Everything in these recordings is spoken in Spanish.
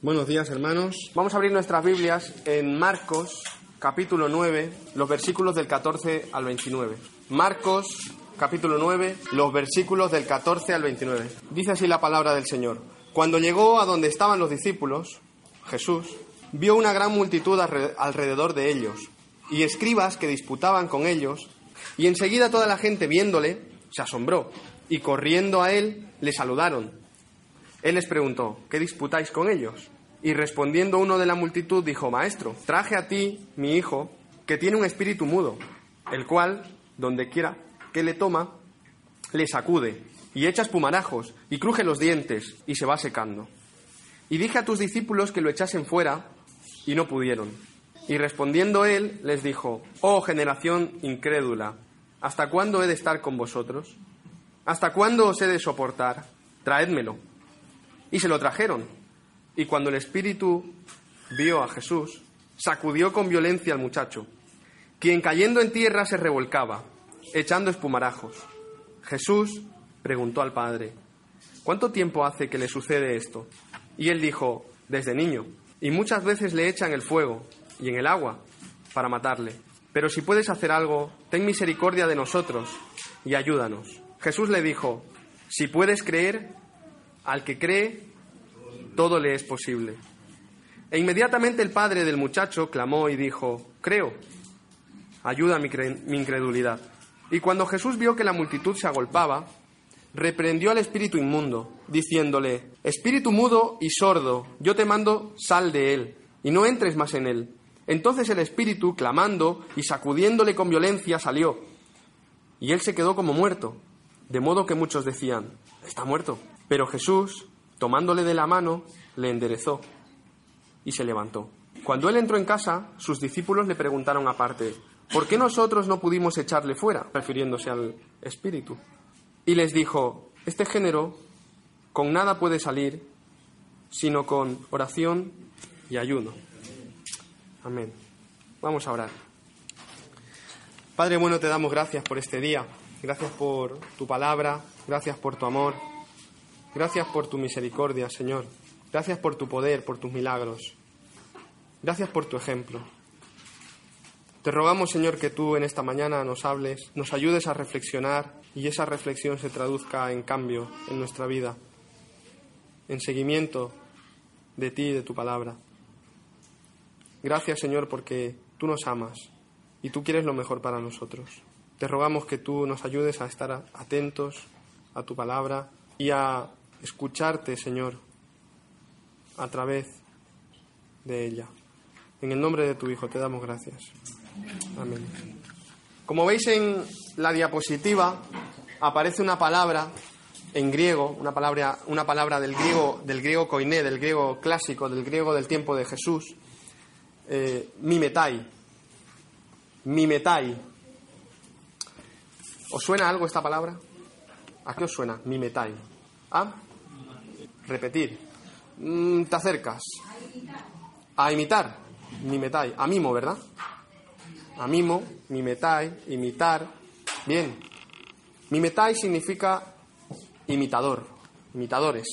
Buenos días, hermanos. Vamos a abrir nuestras Biblias en Marcos, capítulo 9, los versículos del 14 al 29. Marcos, capítulo 9, los versículos del 14 al 29. Dice así la palabra del Señor. Cuando llegó a donde estaban los discípulos, Jesús vio una gran multitud alrededor de ellos y escribas que disputaban con ellos, y enseguida toda la gente viéndole se asombró y corriendo a él le saludaron. Él les preguntó, ¿qué disputáis con ellos? Y respondiendo uno de la multitud dijo, Maestro, traje a ti mi hijo, que tiene un espíritu mudo, el cual, donde quiera que le toma, le sacude, y echa espumarajos, y cruje los dientes, y se va secando. Y dije a tus discípulos que lo echasen fuera, y no pudieron. Y respondiendo él, les dijo, Oh generación incrédula, ¿hasta cuándo he de estar con vosotros? ¿Hasta cuándo os he de soportar? Traédmelo. Y se lo trajeron. Y cuando el espíritu vio a Jesús, sacudió con violencia al muchacho, quien cayendo en tierra se revolcaba, echando espumarajos. Jesús preguntó al padre, ¿cuánto tiempo hace que le sucede esto? Y él dijo, desde niño, y muchas veces le echan el fuego y en el agua para matarle. Pero si puedes hacer algo, ten misericordia de nosotros y ayúdanos. Jesús le dijo, si puedes creer, al que cree, todo le es posible. E inmediatamente el padre del muchacho clamó y dijo, creo, ayuda mi, mi incredulidad. Y cuando Jesús vio que la multitud se agolpaba, reprendió al espíritu inmundo, diciéndole, Espíritu mudo y sordo, yo te mando, sal de él, y no entres más en él. Entonces el espíritu, clamando y sacudiéndole con violencia, salió, y él se quedó como muerto, de modo que muchos decían, está muerto. Pero Jesús, tomándole de la mano, le enderezó y se levantó. Cuando él entró en casa, sus discípulos le preguntaron aparte, ¿por qué nosotros no pudimos echarle fuera? refiriéndose al espíritu. Y les dijo, este género con nada puede salir, sino con oración y ayuno. Amén. Vamos a orar. Padre bueno, te damos gracias por este día. Gracias por tu palabra, gracias por tu amor, gracias por tu misericordia, Señor. Gracias por tu poder, por tus milagros. Gracias por tu ejemplo. Te rogamos, Señor, que tú en esta mañana nos hables, nos ayudes a reflexionar y esa reflexión se traduzca en cambio en nuestra vida, en seguimiento de ti y de tu palabra. Gracias, Señor, porque tú nos amas y tú quieres lo mejor para nosotros. Te rogamos que tú nos ayudes a estar atentos a tu palabra y a escucharte, Señor, a través de ella. En el nombre de tu Hijo te damos gracias. Amén. Como veis en la diapositiva, aparece una palabra en griego, una palabra, una palabra del griego, del griego koiné, del griego clásico, del griego del tiempo de Jesús, eh, mimetai. Mimetai. ¿Os suena algo esta palabra? ¿A qué os suena? Mimetai. ¿A? Repetir. Mm, te acercas. A imitar. Mimetai. A mimo, ¿verdad? A mimo, mimetai, imitar. Bien. Mimetai significa imitador, imitadores.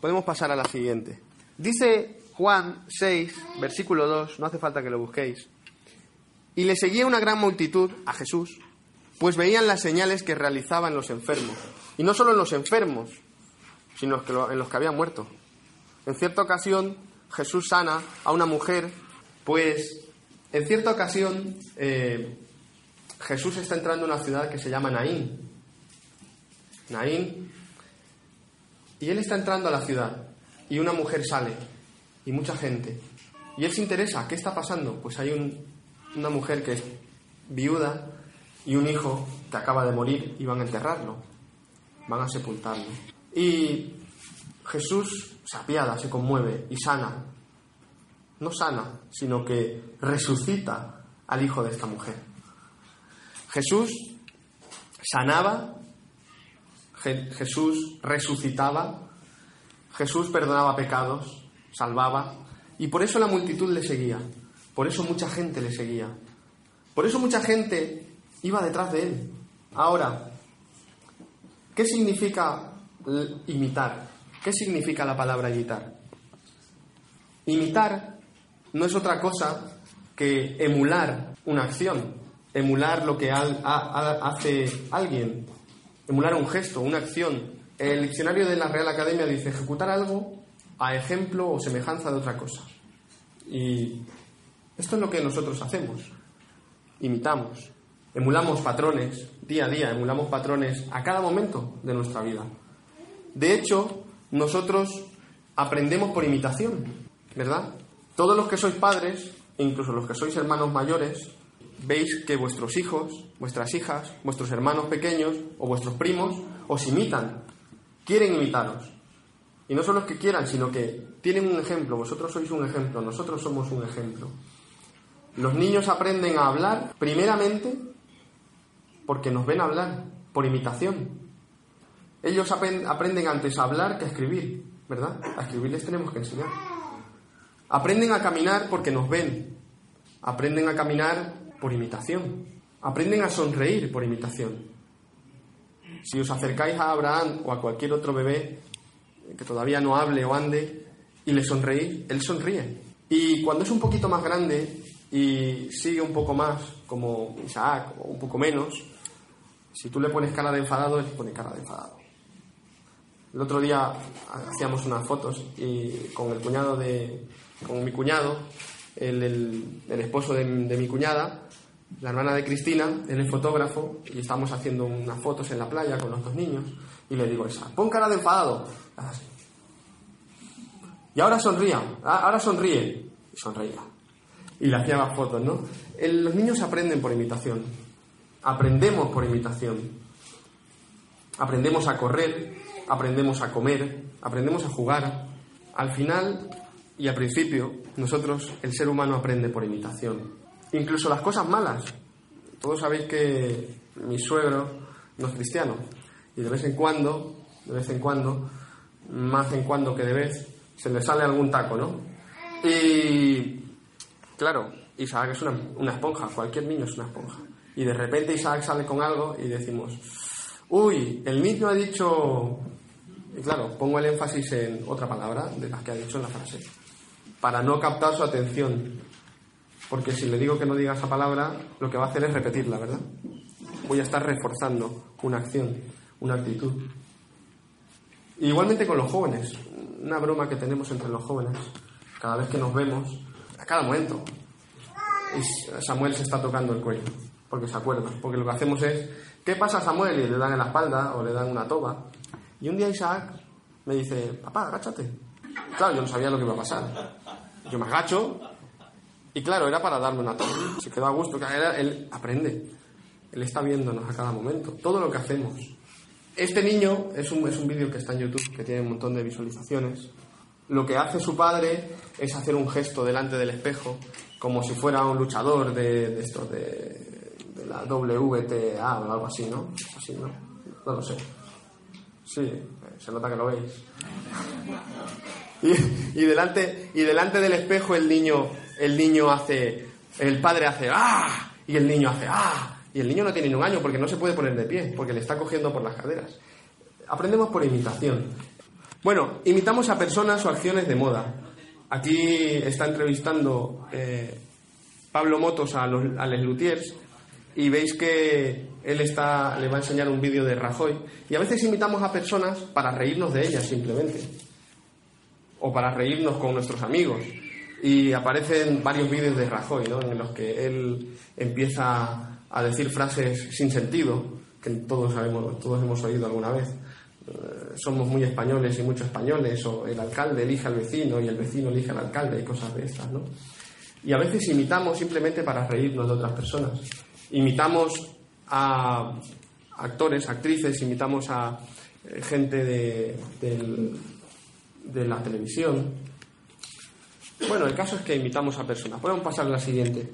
Podemos pasar a la siguiente. Dice Juan 6, versículo 2, no hace falta que lo busquéis. Y le seguía una gran multitud a Jesús pues veían las señales que realizaban los enfermos. Y no solo en los enfermos, sino en los que habían muerto. En cierta ocasión Jesús sana a una mujer, pues en cierta ocasión eh, Jesús está entrando en una ciudad que se llama Naín. Naín. Y él está entrando a la ciudad y una mujer sale y mucha gente. Y él se interesa, ¿qué está pasando? Pues hay una mujer que es viuda y un hijo que acaba de morir y van a enterrarlo, van a sepultarlo. Y Jesús se apiada, se conmueve y sana. No sana, sino que resucita al hijo de esta mujer. Jesús sanaba, Jesús resucitaba, Jesús perdonaba pecados, salvaba, y por eso la multitud le seguía, por eso mucha gente le seguía, por eso mucha gente iba detrás de él. Ahora, ¿qué significa imitar? ¿Qué significa la palabra imitar? Imitar no es otra cosa que emular una acción, emular lo que hace alguien, emular un gesto, una acción. El diccionario de la Real Academia dice ejecutar algo a ejemplo o semejanza de otra cosa. Y esto es lo que nosotros hacemos. Imitamos, emulamos patrones día a día, emulamos patrones a cada momento de nuestra vida. De hecho, nosotros aprendemos por imitación, ¿verdad? Todos los que sois padres, incluso los que sois hermanos mayores, veis que vuestros hijos, vuestras hijas, vuestros hermanos pequeños o vuestros primos os imitan, quieren imitaros. Y no son los que quieran, sino que tienen un ejemplo, vosotros sois un ejemplo, nosotros somos un ejemplo. Los niños aprenden a hablar primeramente porque nos ven hablar, por imitación. Ellos aprenden antes a hablar que a escribir, ¿verdad? A escribir les tenemos que enseñar. Aprenden a caminar porque nos ven. Aprenden a caminar por imitación. Aprenden a sonreír por imitación. Si os acercáis a Abraham o a cualquier otro bebé que todavía no hable o ande y le sonreís, él sonríe. Y cuando es un poquito más grande y sigue un poco más, como Isaac, o un poco menos, si tú le pones cara de enfadado, él pone cara de enfadado. El otro día hacíamos unas fotos y con el cuñado de, con mi cuñado, el, el, esposo de, mi cuñada, la hermana de Cristina, él es fotógrafo y estamos haciendo unas fotos en la playa con los dos niños y le digo esa, pon cara de enfadado. Y ahora sonría, ahora sonríe. Y sonreía. Y le hacía las fotos, ¿no? los niños aprenden por imitación. Aprendemos por imitación. Aprendemos a correr, aprendemos a comer, aprendemos a jugar. Al final y al principio, nosotros, el ser humano aprende por imitación. Incluso las cosas malas. Todos sabéis que mi suegro no es cristiano. Y de vez en cuando, de vez en cuando, más en cuando que de vez, se le sale algún taco, ¿no? Y claro, Isaac es una, una esponja, cualquier niño es una esponja. Y de repente Isaac sale con algo y decimos, uy, el niño ha dicho, y claro, pongo el énfasis en otra palabra de las que ha dicho en la frase, para no captar su atención. Porque si le digo que no diga esa palabra, lo que va a hacer es repetirla, ¿verdad? Voy a estar reforzando una acción, una actitud. igualmente con los jóvenes, una broma que tenemos entre los jóvenes, cada vez que nos vemos, a cada momento, Samuel se está tocando el cuello porque se acuerda. Porque lo que hacemos es, ¿qué pasa Samuel? Y le dan en la espalda o le dan una toba. Y un día Isaac me dice, papá, agáchate. Claro, yo no sabía lo que iba a pasar. Yo me agacho y claro, era para darme una toba. Se quedó a gusto. Él aprende. Él está viéndonos a cada momento. Todo lo que hacemos. Este niño es un, es un vídeo que está en YouTube, que tiene un montón de visualizaciones. Lo que hace su padre es hacer un gesto delante del espejo, como si fuera un luchador de, de estos de, la WTA o algo así, ¿no? Así, ¿no? No lo sé. Sí, se nota que lo veis. Y, delante, y delante del espejo el niño, el niño hace, el padre hace ¡ah! Y el niño hace ¡ah! Y el niño no tiene ni un año porque no se puede poner de pie, porque le está cogiendo por las caderas. Aprendemos por imitación. Bueno, imitamos a personas o acciones de moda. Aquí está entrevistando eh, Pablo Motos a los, a Les Luthiers y veis que él está, le va a enseñar un vídeo de Rajoy. Y a veces imitamos a personas para reírnos de ellas simplemente. O para reírnos con nuestros amigos. Y aparecen varios vídeos de Rajoy, ¿no? En los que él empieza a decir frases sin sentido, que todos sabemos, todos hemos oído alguna vez. Eh, somos muy españoles y muchos españoles, o el alcalde elige al vecino y el vecino elige al alcalde y cosas de estas, ¿no? Y a veces imitamos simplemente para reírnos de otras personas imitamos a actores, actrices, imitamos a eh, gente de, la televisión. Bueno, el caso es que imitamos a personas. Podemos pasar a la siguiente.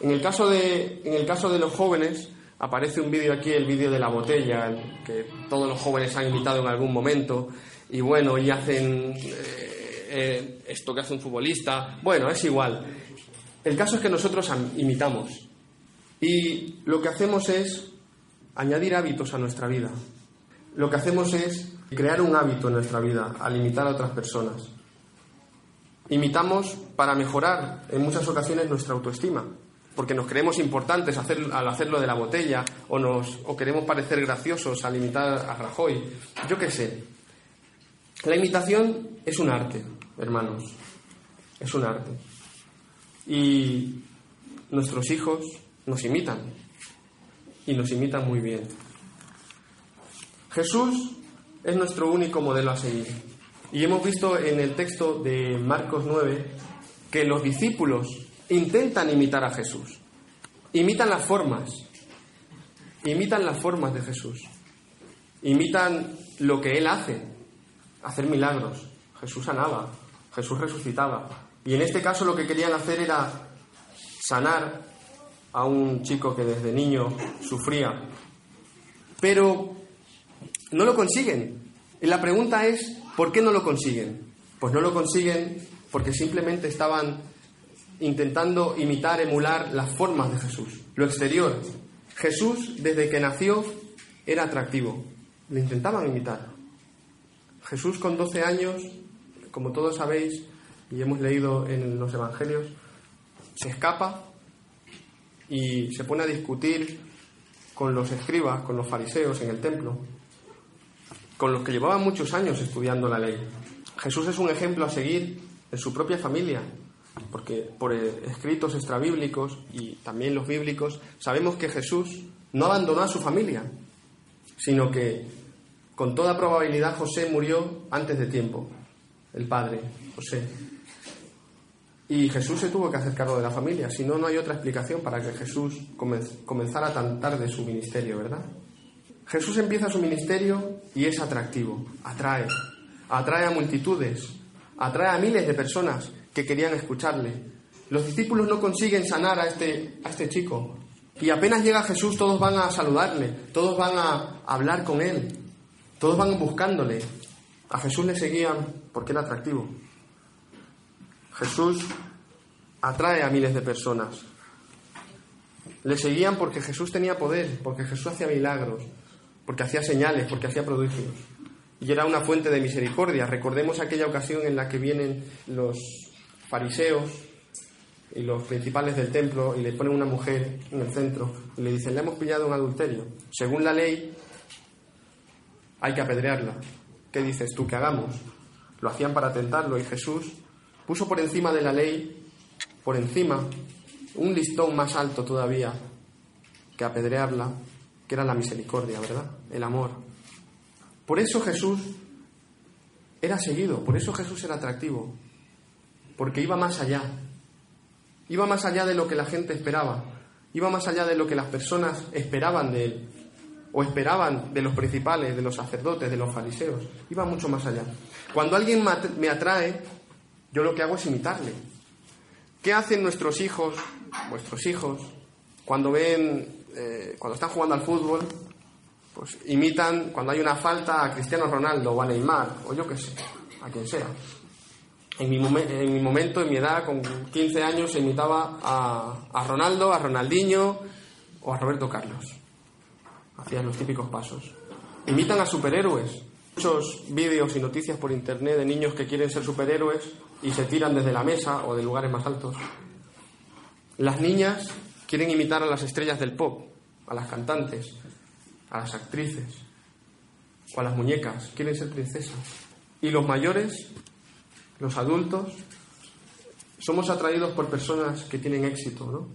En el caso de, en el caso de los jóvenes, aparece un vídeo aquí, el vídeo de la botella, que todos los jóvenes han imitado en algún momento, y bueno, y hacen eh, eh, esto que hace un futbolista. Bueno, es igual. El caso es que nosotros imitamos. Y lo que hacemos es añadir hábitos a nuestra vida. Lo que hacemos es crear un hábito en nuestra vida al imitar a otras personas. imitamos para mejorar en muchas ocasiones nuestra autoestima, porque nos creemos importantes al hacerlo de la botella o, nos, o queremos parecer graciosos al imitar a Rajoy. Yo qué sé. La imitación es un arte, hermanos, es un arte. Y nuestros hijos nos imitan, y nos imitan muy bien. Jesús es nuestro único modelo a seguir. Y hemos visto en el texto de Marcos 9 que los discípulos intentan imitar a Jesús. Imitan las formas. Imitan las formas de Jesús. Imitan lo que Él hace. Hacer milagros. Jesús sanaba. Jesús resucitaba. Y en este caso lo que querían hacer era sanar a un chico que desde niño sufría. Pero no lo consiguen. Y la pregunta es, ¿por qué no lo consiguen? Pues no lo consiguen porque simplemente estaban intentando imitar, emular las formas de Jesús, lo exterior. Jesús, desde que nació, era atractivo. Lo intentaban imitar. Jesús con 12 años, como todos sabéis y hemos leído en los Evangelios, se escapa y se pone a discutir con los escribas, con los fariseos en el templo con los que llevaban muchos años estudiando la ley. Jesús es un ejemplo a seguir en su propia familia, porque por escritos extrabíblicos y también los bíblicos sabemos que Jesús no abandonó a su familia, sino que con toda probabilidad José murió antes de tiempo, el padre José. Y Jesús se tuvo que hacer cargo de la familia, si no, no hay otra explicación para que Jesús comenzara tan tarde su ministerio, ¿verdad? Jesús empieza su ministerio y es atractivo, atrae, atrae a multitudes, atrae a miles de personas que querían escucharle. Los discípulos no consiguen sanar a este, a este chico y apenas llega Jesús todos van a saludarle, todos van a hablar con él, todos van buscándole. A Jesús le seguían porque era atractivo. Jesús atrae a miles de personas. Le seguían porque Jesús tenía poder, porque Jesús hacía milagros, porque hacía señales, porque hacía prodigios. Y era una fuente de misericordia. Recordemos aquella ocasión en la que vienen los fariseos y los principales del templo y le ponen una mujer en el centro y le dicen, le hemos pillado un adulterio. Según la ley, hay que apedrearla. ¿Qué dices tú que hagamos? Lo hacían para tentarlo y Jesús puso por encima de la ley, por encima, un listón más alto todavía que apedrearla que era la misericordia, ¿verdad? El amor. Por eso Jesús era seguido, por eso Jesús era atractivo, porque iba más allá, iba más allá de lo que la gente esperaba, iba más allá de lo que las personas esperaban de él, o esperaban de los principales, de los sacerdotes, de los fariseos, iba mucho más allá. Cuando alguien me atrae, yo lo que hago es imitarle. ¿Qué hacen nuestros hijos, vuestros hijos, cuando ven eh, cuando están jugando al fútbol, pues imitan cuando hay una falta a Cristiano Ronaldo o a Neymar, o yo qué sé, a quien sea. En mi, en mi momento, en mi edad, con 15 años, se imitaba a, a Ronaldo, a Ronaldinho o a Roberto Carlos. Hacían los típicos pasos. Imitan a superhéroes. Muchos vídeos y noticias por internet de niños que quieren ser superhéroes y se tiran desde la mesa o de lugares más altos. Las niñas quieren imitar a las estrellas del pop, a las cantantes, a las actrices o a las muñecas, quieren ser princesas. Y los mayores, los adultos, somos atraídos por personas que tienen éxito, ¿no?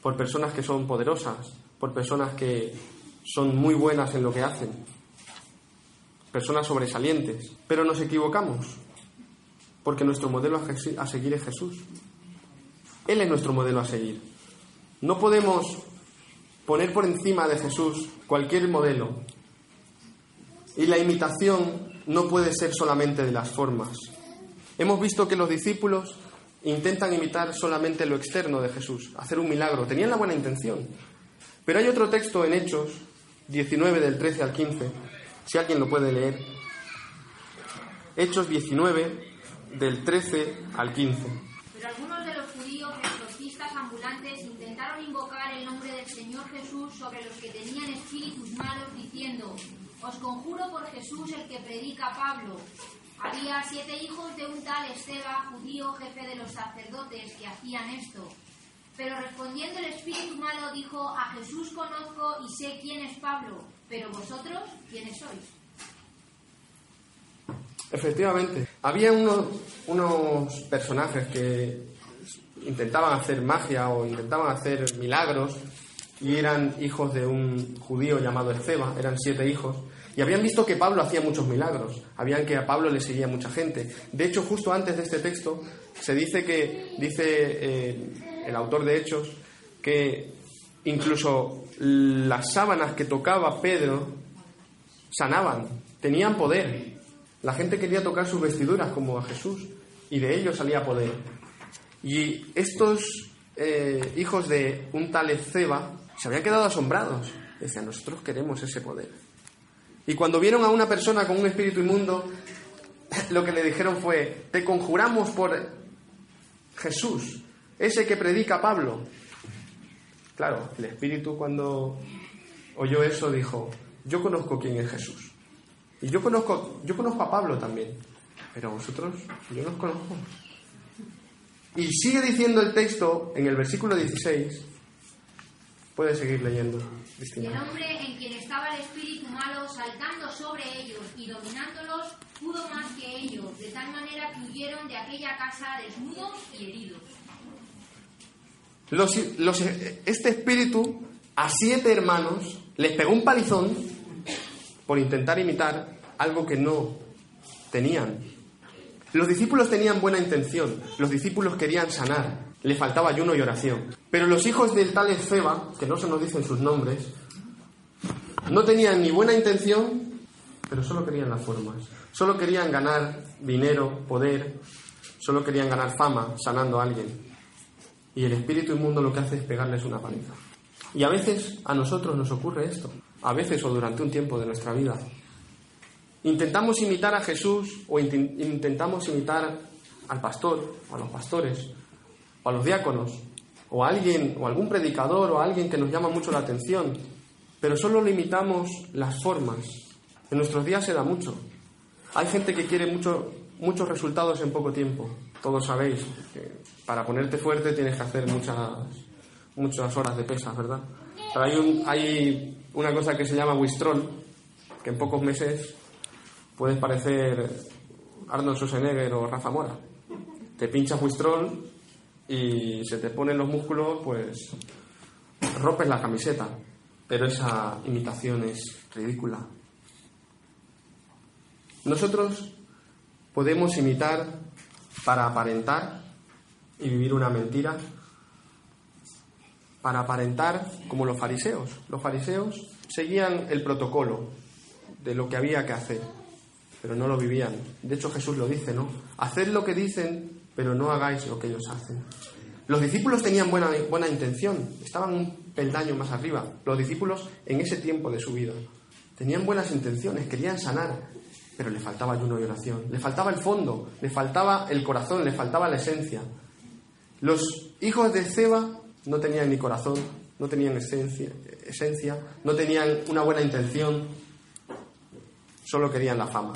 Por personas que son poderosas, por personas que son muy buenas en lo que hacen, personas sobresalientes. Pero nos equivocamos, porque nuestro modelo a seguir es Jesús. Él es nuestro modelo a seguir. No podemos poner por encima de Jesús cualquier modelo. Y la imitación no puede ser solamente de las formas. Hemos visto que los discípulos intentan imitar solamente lo externo de Jesús, hacer un milagro. Tenían la buena intención. Pero hay otro texto en Hechos 19 del 13 al 15, si alguien lo puede leer. Hechos 19 del 13 al 15. sobre los que tenían espíritus malos, diciendo, Os conjuro por Jesús el que predica Pablo. Había siete hijos de un tal Esteba, judío, jefe de los sacerdotes, que hacían esto. Pero respondiendo el espíritu malo dijo, a Jesús conozco y sé quién es Pablo, pero vosotros, ¿quiénes sois? Efectivamente, había unos, unos personajes que intentaban hacer magia o intentaban hacer milagros y eran hijos de un judío llamado Ezeba, eran siete hijos, y habían visto que Pablo hacía muchos milagros, habían que a Pablo le seguía mucha gente. De hecho, justo antes de este texto se dice que, dice eh, el autor de Hechos, que incluso las sábanas que tocaba Pedro sanaban, tenían poder. La gente quería tocar sus vestiduras como a Jesús y de ellos salía poder. Y estos eh, hijos de un tal Ezeba se habían quedado asombrados. Decían, nosotros queremos ese poder. Y cuando vieron a una persona con un espíritu inmundo, lo que le dijeron fue, te conjuramos por Jesús, ese que predica Pablo. Claro, el espíritu cuando oyó eso dijo, yo conozco quién es Jesús. Y yo conozco, yo conozco a Pablo también, pero vosotros, yo no os conozco. Y sigue diciendo el texto en el versículo 16, puedes seguir leyendo, el hombre en quien estaba el espíritu malo saltando sobre ellos y dominándolos, pudo más que ellos, de tal manera que huyeron de aquella casa desnudos y heridos. Este espíritu a siete hermanos les pegó un palizón por intentar imitar algo que no tenían. Los discípulos tenían buena intención, los discípulos querían sanar, le faltaba ayuno y oración. Pero los hijos del tal Efeba, que no se nos dicen sus nombres, no tenían ni buena intención, pero solo querían las formas. Solo querían ganar dinero, poder, solo querían ganar fama sanando a alguien. Y el espíritu inmundo lo que hace es pegarles una paliza. Y a veces a nosotros nos ocurre esto, a veces o durante un tiempo de nuestra vida. Intentamos imitar a Jesús o intentamos imitar al pastor, o a los pastores, o a los diáconos, o a alguien, o a algún predicador, o a alguien que nos llama mucho la atención, pero solo limitamos las formas. En nuestros días se da mucho. Hay gente que quiere mucho, muchos resultados en poco tiempo. Todos sabéis que para ponerte fuerte tienes que hacer muchas, muchas horas de pesas, ¿verdad? Pero hay, un, hay una cosa que se llama Wistrol, que en pocos meses puedes parecer Arnold Schwarzenegger o Rafa Mora. Te pinchas Wistrol y se te ponen los músculos, pues rompes la camiseta. Pero esa imitación es ridícula. Nosotros podemos imitar para aparentar y vivir una mentira, para aparentar como los fariseos. Los fariseos seguían el protocolo de lo que había que hacer, pero no lo vivían. De hecho Jesús lo dice, ¿no? Haced lo que dicen, pero no hagáis lo que ellos hacen. Los discípulos tenían buena, buena intención, estaban un peldaño más arriba. Los discípulos en ese tiempo de su vida tenían buenas intenciones, querían sanar, pero le faltaba ayuno y oración, le faltaba el fondo, le faltaba el corazón, le faltaba la esencia. Los hijos de Ceba no tenían ni corazón, no tenían esencia, esencia, no tenían una buena intención, solo querían la fama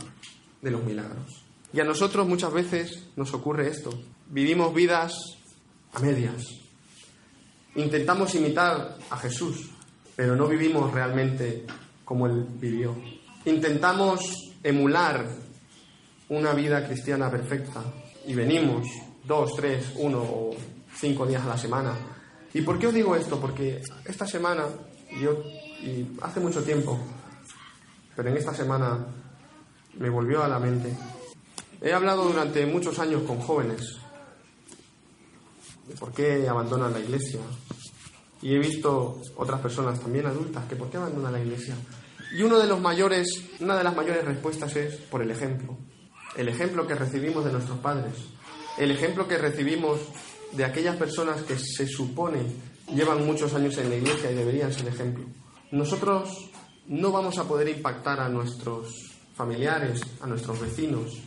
de los milagros. Y a nosotros muchas veces nos ocurre esto. Vivimos vidas a medias. Intentamos imitar a Jesús, pero no vivimos realmente como Él vivió. Intentamos emular una vida cristiana perfecta y venimos dos, tres, uno o cinco días a la semana. ¿Y por qué os digo esto? Porque esta semana, yo, y hace mucho tiempo, pero en esta semana me volvió a la mente. He hablado durante muchos años con jóvenes de por qué abandonan la iglesia. Y he visto otras personas también adultas que por qué abandonan la iglesia. Y uno de los mayores, una de las mayores respuestas es por el ejemplo. El ejemplo que recibimos de nuestros padres. El ejemplo que recibimos de aquellas personas que se supone llevan muchos años en la iglesia y deberían ser ejemplo. Nosotros no vamos a poder impactar a nuestros familiares, a nuestros vecinos,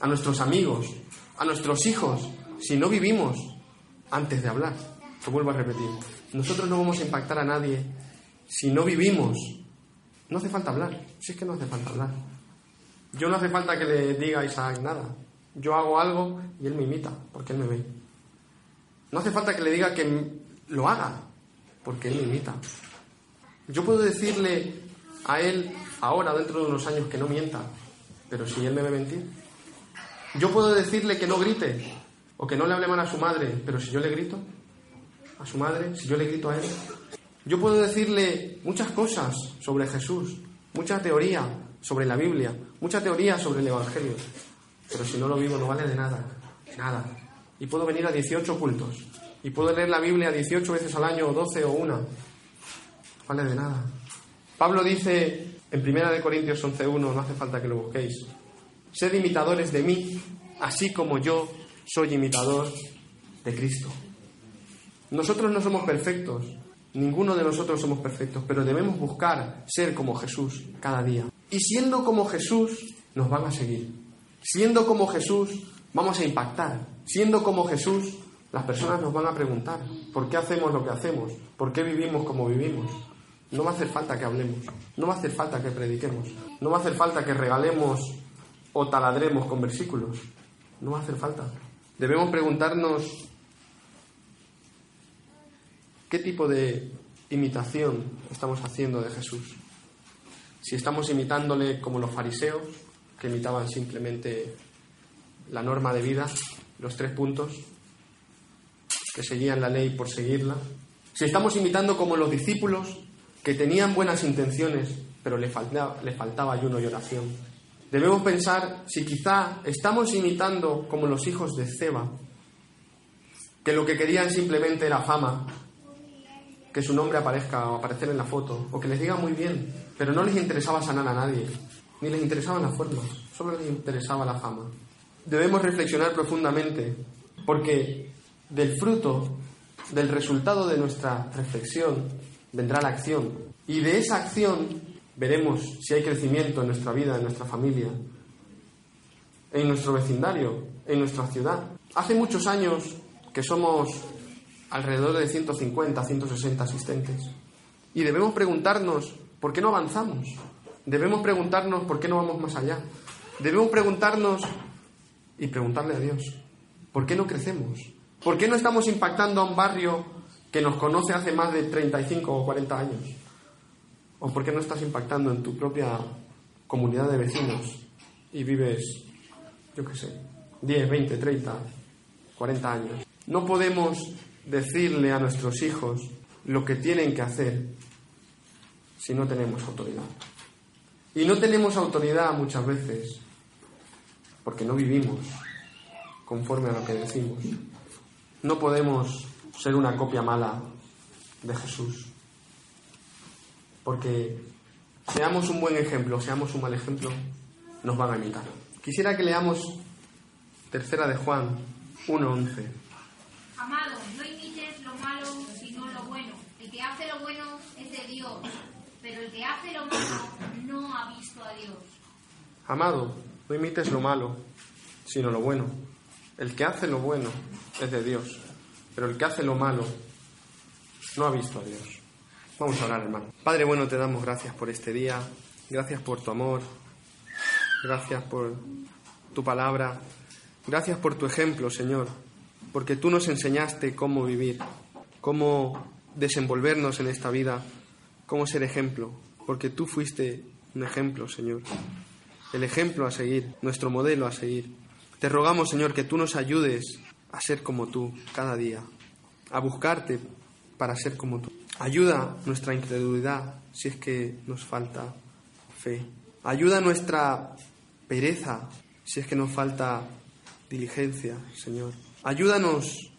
a nuestros amigos, a nuestros hijos, si no vivimos antes de hablar. Lo vuelvo a repetir. Nosotros no vamos a impactar a nadie si no vivimos. No hace falta hablar, si es que no hace falta hablar. Yo no hace falta que le diga a Isaac nada. Yo hago algo y él me imita, porque él me ve. No hace falta que le diga que lo haga, porque él me imita. Yo puedo decirle a él ahora, dentro de unos años, que no mienta, pero si él me ve mentir. Yo puedo decirle que no grite o que no le hable mal a su madre, pero si yo le grito a su madre, si yo le grito a él. Yo puedo decirle muchas cosas sobre Jesús, mucha teoría sobre la Biblia, mucha teoría sobre el Evangelio, pero si no lo vivo no vale de nada, nada. Y puedo venir a 18 cultos, y puedo leer la Biblia 18 veces al año, o 12 o una, vale de nada. Pablo dice en 1 Corintios 11.1, no hace falta que lo busquéis, sed imitadores de mí, así como yo soy imitador de Cristo. Nosotros no somos perfectos, ninguno de nosotros somos perfectos, pero debemos buscar ser como Jesús cada día. Y siendo como Jesús, nos van a seguir. Siendo como Jesús, vamos a impactar. Siendo como Jesús, las personas nos van a preguntar, ¿por qué hacemos lo que hacemos? ¿Por qué vivimos como vivimos? No va a hacer falta que hablemos, no va a hacer falta que prediquemos, no va a hacer falta que regalemos o taladremos con versículos, no va a hacer falta. Debemos preguntarnos qué tipo de imitación estamos haciendo de Jesús. Si estamos imitándole como los fariseos, que imitaban simplemente la norma de vida, los tres puntos, que seguían la ley por seguirla. Si estamos imitando como los discípulos, que tenían buenas intenciones, pero le faltaba, le faltaba ayuno y oración. Debemos pensar si quizá estamos imitando como los hijos de Ceba, que lo que querían simplemente era fama, que su nombre aparezca o aparecer en la foto, o que les diga muy bien, pero no les interesaba sanar a nadie, ni les interesaban las formas, solo les interesaba la fama. Debemos reflexionar profundamente, porque del fruto, del resultado de nuestra reflexión, vendrá la acción. Y de esa acción veremos si hay crecimiento en nuestra vida, en nuestra familia, en nuestro vecindario, en nuestra ciudad. Hace muchos años que somos alrededor de 150, 160 asistentes. Y debemos preguntarnos por qué no avanzamos. Debemos preguntarnos por qué no vamos más allá. Debemos preguntarnos y preguntarle a Dios, ¿por qué no crecemos? ¿Por qué no estamos impactando a un barrio que nos conoce hace más de 35 o 40 años? ¿O por qué no estás impactando en tu propia comunidad de vecinos y vives, yo qué sé, 10, 20, 30, 40 años? No podemos decirle a nuestros hijos lo que tienen que hacer si no tenemos autoridad. Y no tenemos autoridad muchas veces porque no vivimos conforme a lo que decimos. No podemos ser una copia mala de Jesús. Porque seamos un buen ejemplo, seamos un mal ejemplo, nos van a imitar. Quisiera que leamos tercera de Juan 1.11. Amado, no imites lo malo, sino lo bueno. El que hace lo bueno es de Dios, pero el que hace lo malo no ha visto a Dios. Amado, no imites lo malo, sino lo bueno. El que hace lo bueno es de Dios, pero el que hace lo malo no ha visto a Dios. Vamos a orar, hermano. Padre bueno, te damos gracias por este día, gracias por tu amor, gracias por tu palabra, gracias por tu ejemplo, Señor, porque tú nos enseñaste cómo vivir, cómo desenvolvernos en esta vida, cómo ser ejemplo, porque tú fuiste un ejemplo, Señor, el ejemplo a seguir, nuestro modelo a seguir. Te rogamos, Señor, que tú nos ayudes a ser como tú cada día, a buscarte para ser como tú. Ayuda nuestra incredulidad si es que nos falta fe. Ayuda nuestra pereza si es que nos falta diligencia, Señor. Ayúdanos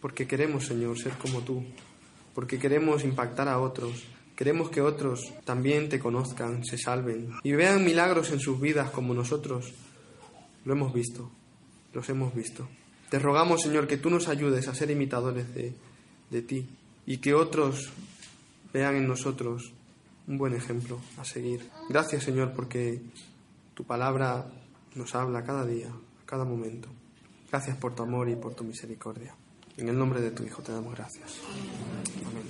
porque queremos, Señor, ser como tú, porque queremos impactar a otros. Queremos que otros también te conozcan, se salven y vean milagros en sus vidas como nosotros lo hemos visto, los hemos visto. Te rogamos, Señor, que tú nos ayudes a ser imitadores de, de ti y que otros vean en nosotros un buen ejemplo a seguir. Gracias, Señor, porque tu palabra nos habla cada día, cada momento. Gracias por tu amor y por tu misericordia. En el nombre de tu Hijo te damos gracias. Amén.